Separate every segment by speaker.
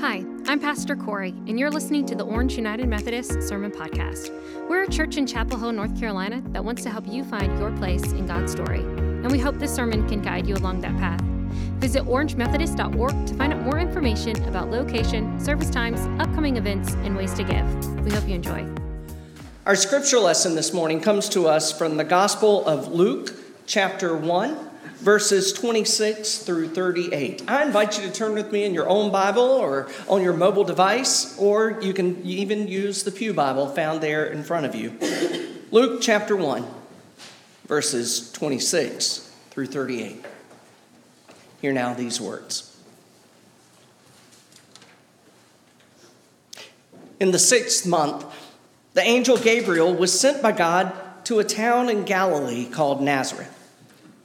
Speaker 1: Hi, I'm Pastor Corey, and you're listening to the Orange United Methodist Sermon Podcast. We're a church in Chapel Hill, North Carolina that wants to help you find your place in God's story, and we hope this sermon can guide you along that path. Visit orangemethodist.org to find out more information about location, service times, upcoming events, and ways to give. We hope you enjoy.
Speaker 2: Our scripture lesson this morning comes to us from the Gospel of Luke, chapter 1 verses 26 through 38. I invite you to turn with me in your own Bible or on your mobile device, or you can even use the Pew Bible found there in front of you. Luke chapter 1, verses 26 through 38. Hear now these words. In the sixth month, the angel Gabriel was sent by God to a town in Galilee called Nazareth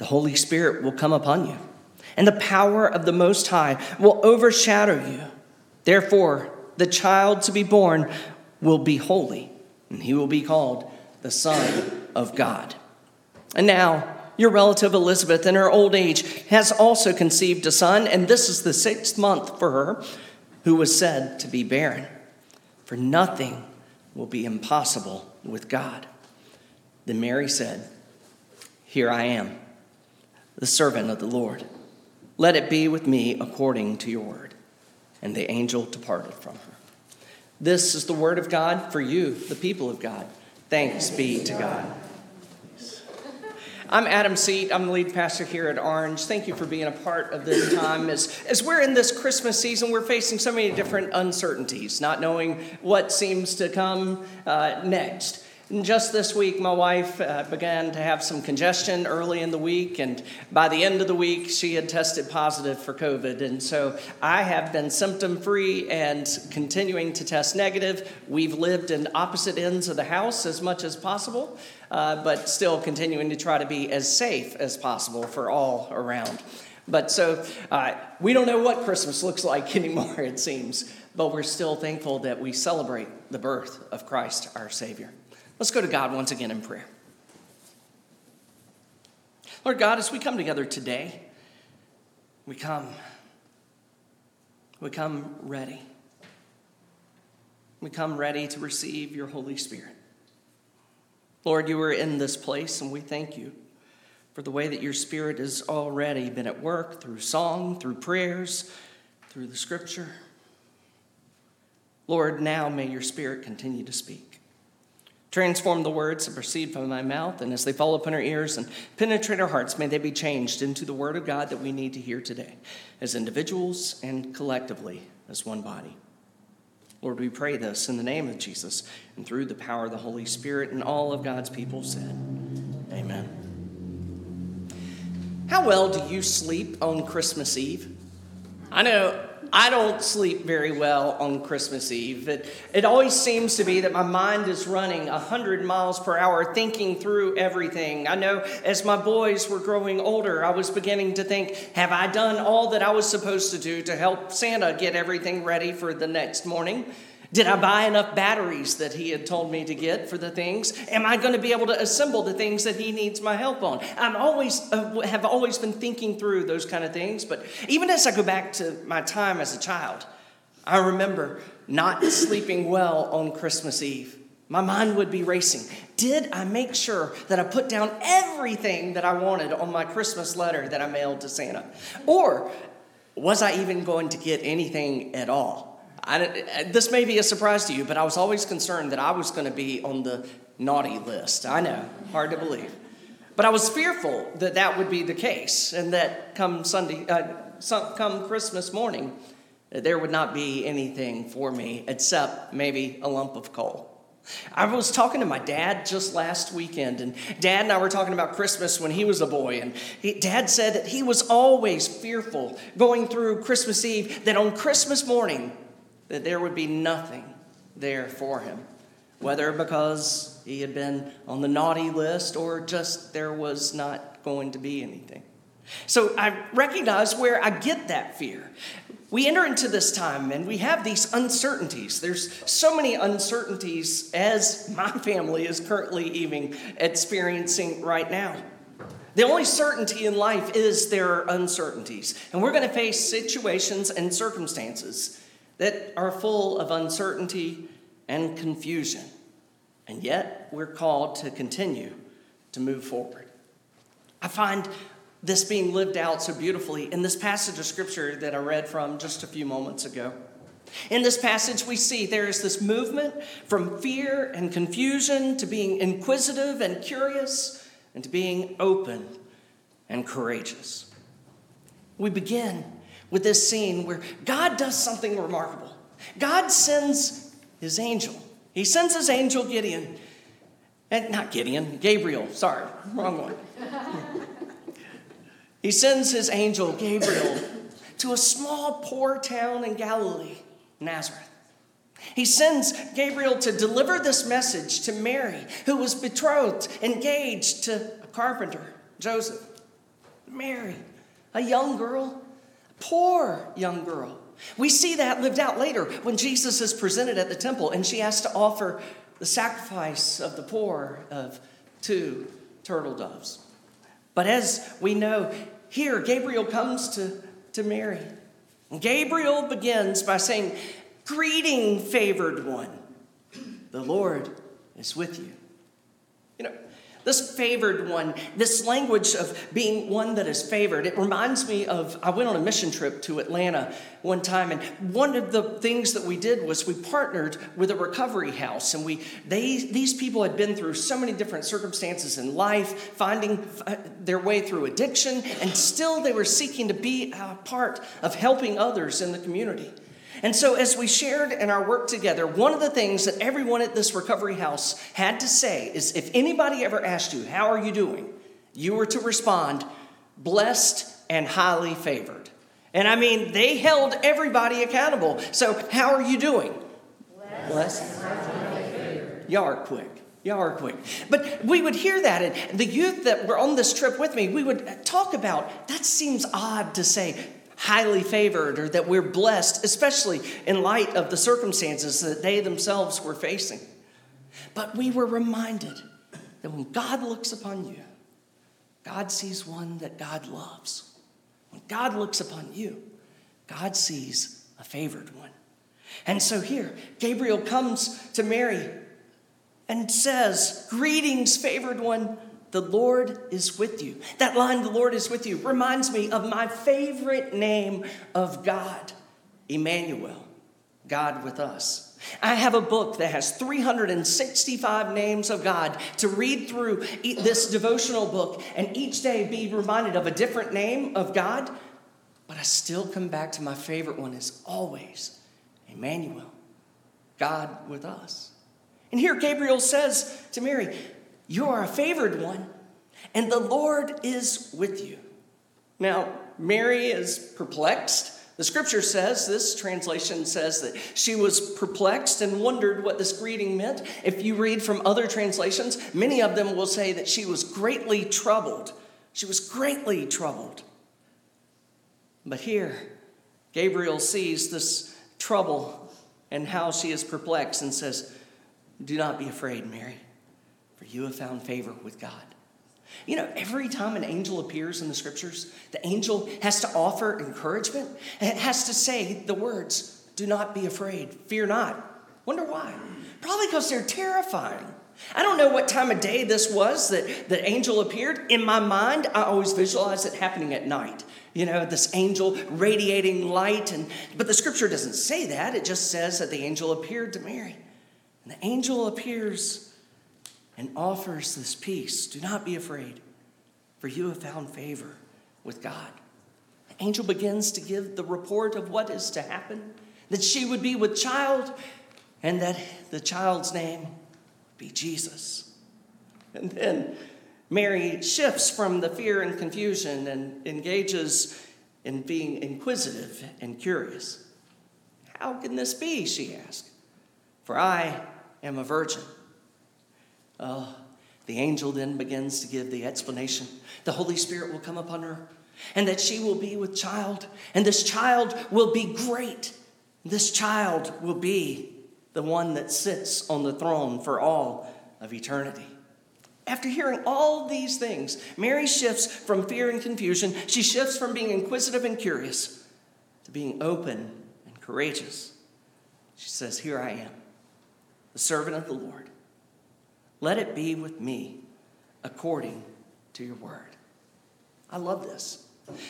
Speaker 2: the Holy Spirit will come upon you, and the power of the Most High will overshadow you. Therefore, the child to be born will be holy, and he will be called the Son of God. And now, your relative Elizabeth, in her old age, has also conceived a son, and this is the sixth month for her, who was said to be barren. For nothing will be impossible with God. Then Mary said, Here I am the servant of the Lord. Let it be with me according to your word. And the angel departed from her. This is the word of God for you, the people of God. Thanks be to God. I'm Adam Seat. I'm the lead pastor here at Orange. Thank you for being a part of this time. As, as we're in this Christmas season, we're facing so many different uncertainties, not knowing what seems to come uh, next. And just this week, my wife uh, began to have some congestion early in the week, and by the end of the week, she had tested positive for COVID. And so I have been symptom free and continuing to test negative. We've lived in opposite ends of the house as much as possible, uh, but still continuing to try to be as safe as possible for all around. But so uh, we don't know what Christmas looks like anymore, it seems, but we're still thankful that we celebrate the birth of Christ our Savior. Let's go to God once again in prayer. Lord God, as we come together today, we come. We come ready. We come ready to receive your Holy Spirit. Lord, you are in this place, and we thank you for the way that your Spirit has already been at work through song, through prayers, through the scripture. Lord, now may your Spirit continue to speak. Transform the words that proceed from my mouth, and as they fall upon our ears and penetrate our hearts, may they be changed into the word of God that we need to hear today, as individuals and collectively as one body. Lord, we pray this in the name of Jesus and through the power of the Holy Spirit, and all of God's people said, Amen. How well do you sleep on Christmas Eve? I know I don't sleep very well on Christmas Eve. It, it always seems to be that my mind is running 100 miles per hour thinking through everything. I know as my boys were growing older, I was beginning to think, have I done all that I was supposed to do to help Santa get everything ready for the next morning? Did I buy enough batteries that he had told me to get for the things? Am I going to be able to assemble the things that he needs my help on? I'm always uh, have always been thinking through those kind of things, but even as I go back to my time as a child, I remember not sleeping well on Christmas Eve. My mind would be racing. Did I make sure that I put down everything that I wanted on my Christmas letter that I mailed to Santa? Or was I even going to get anything at all? I, this may be a surprise to you, but I was always concerned that I was going to be on the naughty list. I know, hard to believe. But I was fearful that that would be the case, and that come Sunday, uh, come Christmas morning, there would not be anything for me except maybe a lump of coal. I was talking to my dad just last weekend, and dad and I were talking about Christmas when he was a boy. And he, dad said that he was always fearful going through Christmas Eve, that on Christmas morning, that there would be nothing there for him, whether because he had been on the naughty list or just there was not going to be anything. So I recognize where I get that fear. We enter into this time and we have these uncertainties. There's so many uncertainties as my family is currently even experiencing right now. The only certainty in life is there are uncertainties. And we're going to face situations and circumstances that are full of uncertainty and confusion. And yet, we're called to continue to move forward. I find this being lived out so beautifully in this passage of scripture that I read from just a few moments ago. In this passage, we see there is this movement from fear and confusion to being inquisitive and curious and to being open and courageous. We begin with this scene where God does something remarkable. God sends his angel. He sends his angel Gideon, and not Gideon, Gabriel, sorry, wrong one. He sends his angel, Gabriel, to a small, poor town in Galilee, Nazareth. He sends Gabriel to deliver this message to Mary, who was betrothed, engaged to a carpenter, Joseph. Mary, a young girl, poor young girl. We see that lived out later when Jesus is presented at the temple and she has to offer the sacrifice of the poor of two turtle doves. But as we know, here Gabriel comes to, to Mary. And Gabriel begins by saying, Greeting, favored one, the Lord is with you. You know, this favored one, this language of being one that is favored, it reminds me of I went on a mission trip to Atlanta one time, and one of the things that we did was we partnered with a recovery house, and we they these people had been through so many different circumstances in life, finding uh, their way through addiction, and still they were seeking to be a part of helping others in the community. And so, as we shared in our work together, one of the things that everyone at this recovery house had to say is if anybody ever asked you, How are you doing? you were to respond, Blessed and highly favored. And I mean, they held everybody accountable. So, how are you doing? Blessed. Blessed. And highly favored. Y'all are quick. Y'all are quick. But we would hear that, and the youth that were on this trip with me, we would talk about that seems odd to say highly favored or that we're blessed, especially in light of the circumstances that they themselves were facing. But we were reminded that when God looks upon you, God sees one that God loves. When God looks upon you, God sees a favored one. And so here, Gabriel comes to Mary and says, Greetings, favored one. The Lord is with you. That line, the Lord is with you, reminds me of my favorite name of God, Emmanuel, God with us. I have a book that has 365 names of God to read through this devotional book and each day be reminded of a different name of God. But I still come back to my favorite one is always Emmanuel, God with us. And here Gabriel says to Mary, you are a favored one, and the Lord is with you. Now, Mary is perplexed. The scripture says, this translation says that she was perplexed and wondered what this greeting meant. If you read from other translations, many of them will say that she was greatly troubled. She was greatly troubled. But here, Gabriel sees this trouble and how she is perplexed and says, Do not be afraid, Mary for you have found favor with God. You know, every time an angel appears in the scriptures, the angel has to offer encouragement and it has to say the words, Do not be afraid, fear not. Wonder why? Probably because they're terrifying. I don't know what time of day this was that the angel appeared. In my mind, I always visualize it happening at night. You know, this angel radiating light. And, but the scripture doesn't say that. It just says that the angel appeared to Mary. And the angel appears and offers this peace. Do not be afraid, for you have found favor with God. The angel begins to give the report of what is to happen that she would be with child and that the child's name would be Jesus. And then Mary shifts from the fear and confusion and engages in being inquisitive and curious. How can this be? She asked. For I am a virgin. Oh, the angel then begins to give the explanation. The Holy Spirit will come upon her, and that she will be with child, and this child will be great. This child will be the one that sits on the throne for all of eternity. After hearing all these things, Mary shifts from fear and confusion. She shifts from being inquisitive and curious to being open and courageous. She says, Here I am, the servant of the Lord. Let it be with me according to your word. I love this.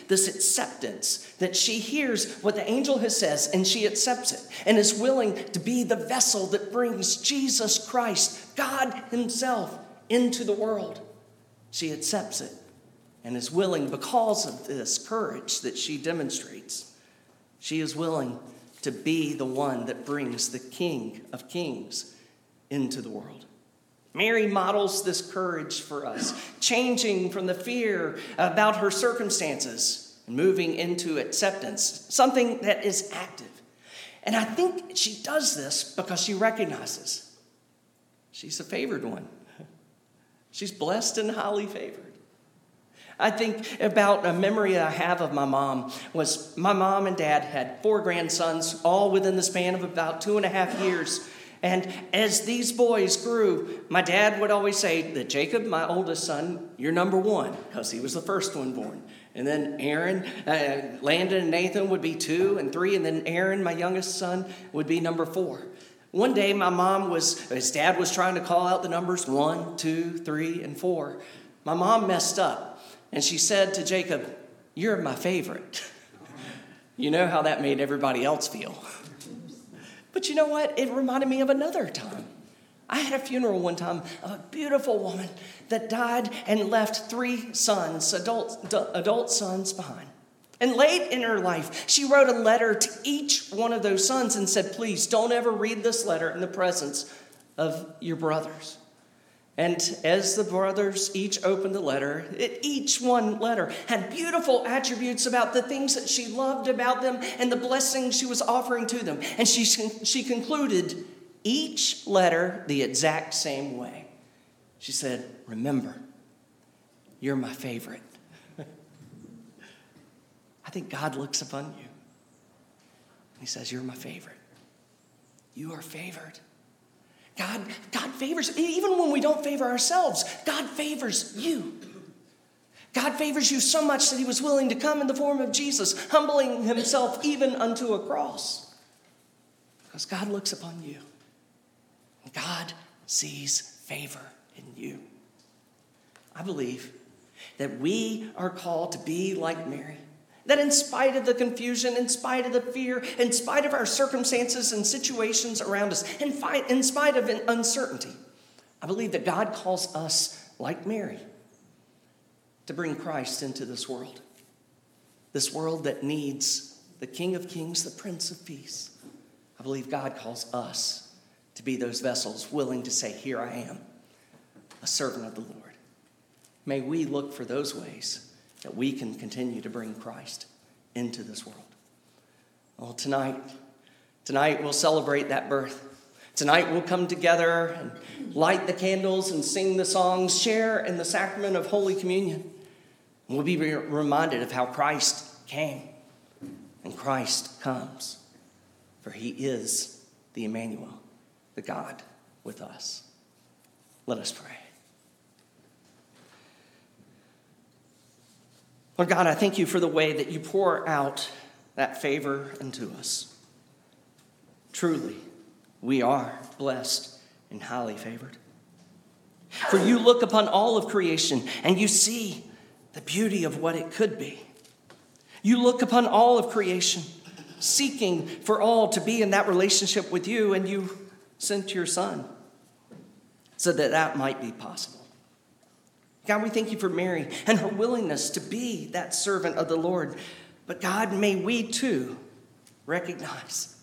Speaker 2: This acceptance that she hears what the angel has says and she accepts it and is willing to be the vessel that brings Jesus Christ, God Himself, into the world. She accepts it and is willing, because of this courage that she demonstrates, she is willing to be the one that brings the King of Kings into the world. Mary models this courage for us, changing from the fear about her circumstances and moving into acceptance, something that is active. And I think she does this because she recognizes she's a favored one. She's blessed and highly favored. I think about a memory I have of my mom was my mom and dad had four grandsons, all within the span of about two and a half years. And as these boys grew, my dad would always say that Jacob, my oldest son, you're number one, because he was the first one born. And then Aaron, uh, Landon, and Nathan would be two and three. And then Aaron, my youngest son, would be number four. One day, my mom was, his dad was trying to call out the numbers one, two, three, and four. My mom messed up, and she said to Jacob, You're my favorite. you know how that made everybody else feel. But you know what? It reminded me of another time. I had a funeral one time of a beautiful woman that died and left three sons, adult, adult sons behind. And late in her life, she wrote a letter to each one of those sons and said, Please don't ever read this letter in the presence of your brothers. And as the brothers each opened the letter, it, each one letter had beautiful attributes about the things that she loved about them and the blessings she was offering to them. And she, she concluded each letter the exact same way. She said, Remember, you're my favorite. I think God looks upon you. He says, You're my favorite. You are favored. God, God favors, even when we don't favor ourselves, God favors you. God favors you so much that he was willing to come in the form of Jesus, humbling himself even unto a cross. Because God looks upon you. God sees favor in you. I believe that we are called to be like Mary that in spite of the confusion, in spite of the fear, in spite of our circumstances and situations around us, in, in spite of uncertainty, I believe that God calls us, like Mary, to bring Christ into this world. This world that needs the King of Kings, the Prince of Peace. I believe God calls us to be those vessels willing to say, Here I am, a servant of the Lord. May we look for those ways that we can continue to bring Christ into this world. Well, tonight, tonight we'll celebrate that birth. Tonight we'll come together and light the candles and sing the songs, share in the sacrament of Holy Communion. We'll be reminded of how Christ came and Christ comes, for he is the Emmanuel, the God with us. Let us pray. Lord God, I thank you for the way that you pour out that favor into us. Truly, we are blessed and highly favored. For you look upon all of creation and you see the beauty of what it could be. You look upon all of creation, seeking for all to be in that relationship with you, and you sent your son so that that might be possible. God, we thank you for Mary and her willingness to be that servant of the Lord. But God, may we too recognize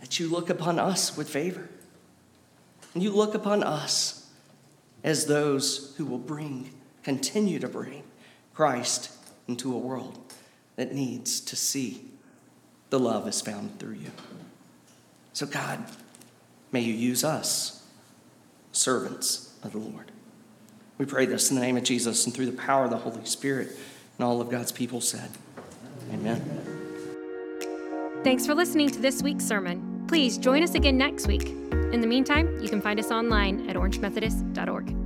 Speaker 2: that you look upon us with favor. And you look upon us as those who will bring, continue to bring Christ into a world that needs to see the love is found through you. So, God, may you use us, servants of the Lord. We pray this in the name of Jesus and through the power of the Holy Spirit. And all of God's people said, Amen.
Speaker 1: Thanks for listening to this week's sermon. Please join us again next week. In the meantime, you can find us online at orangemethodist.org.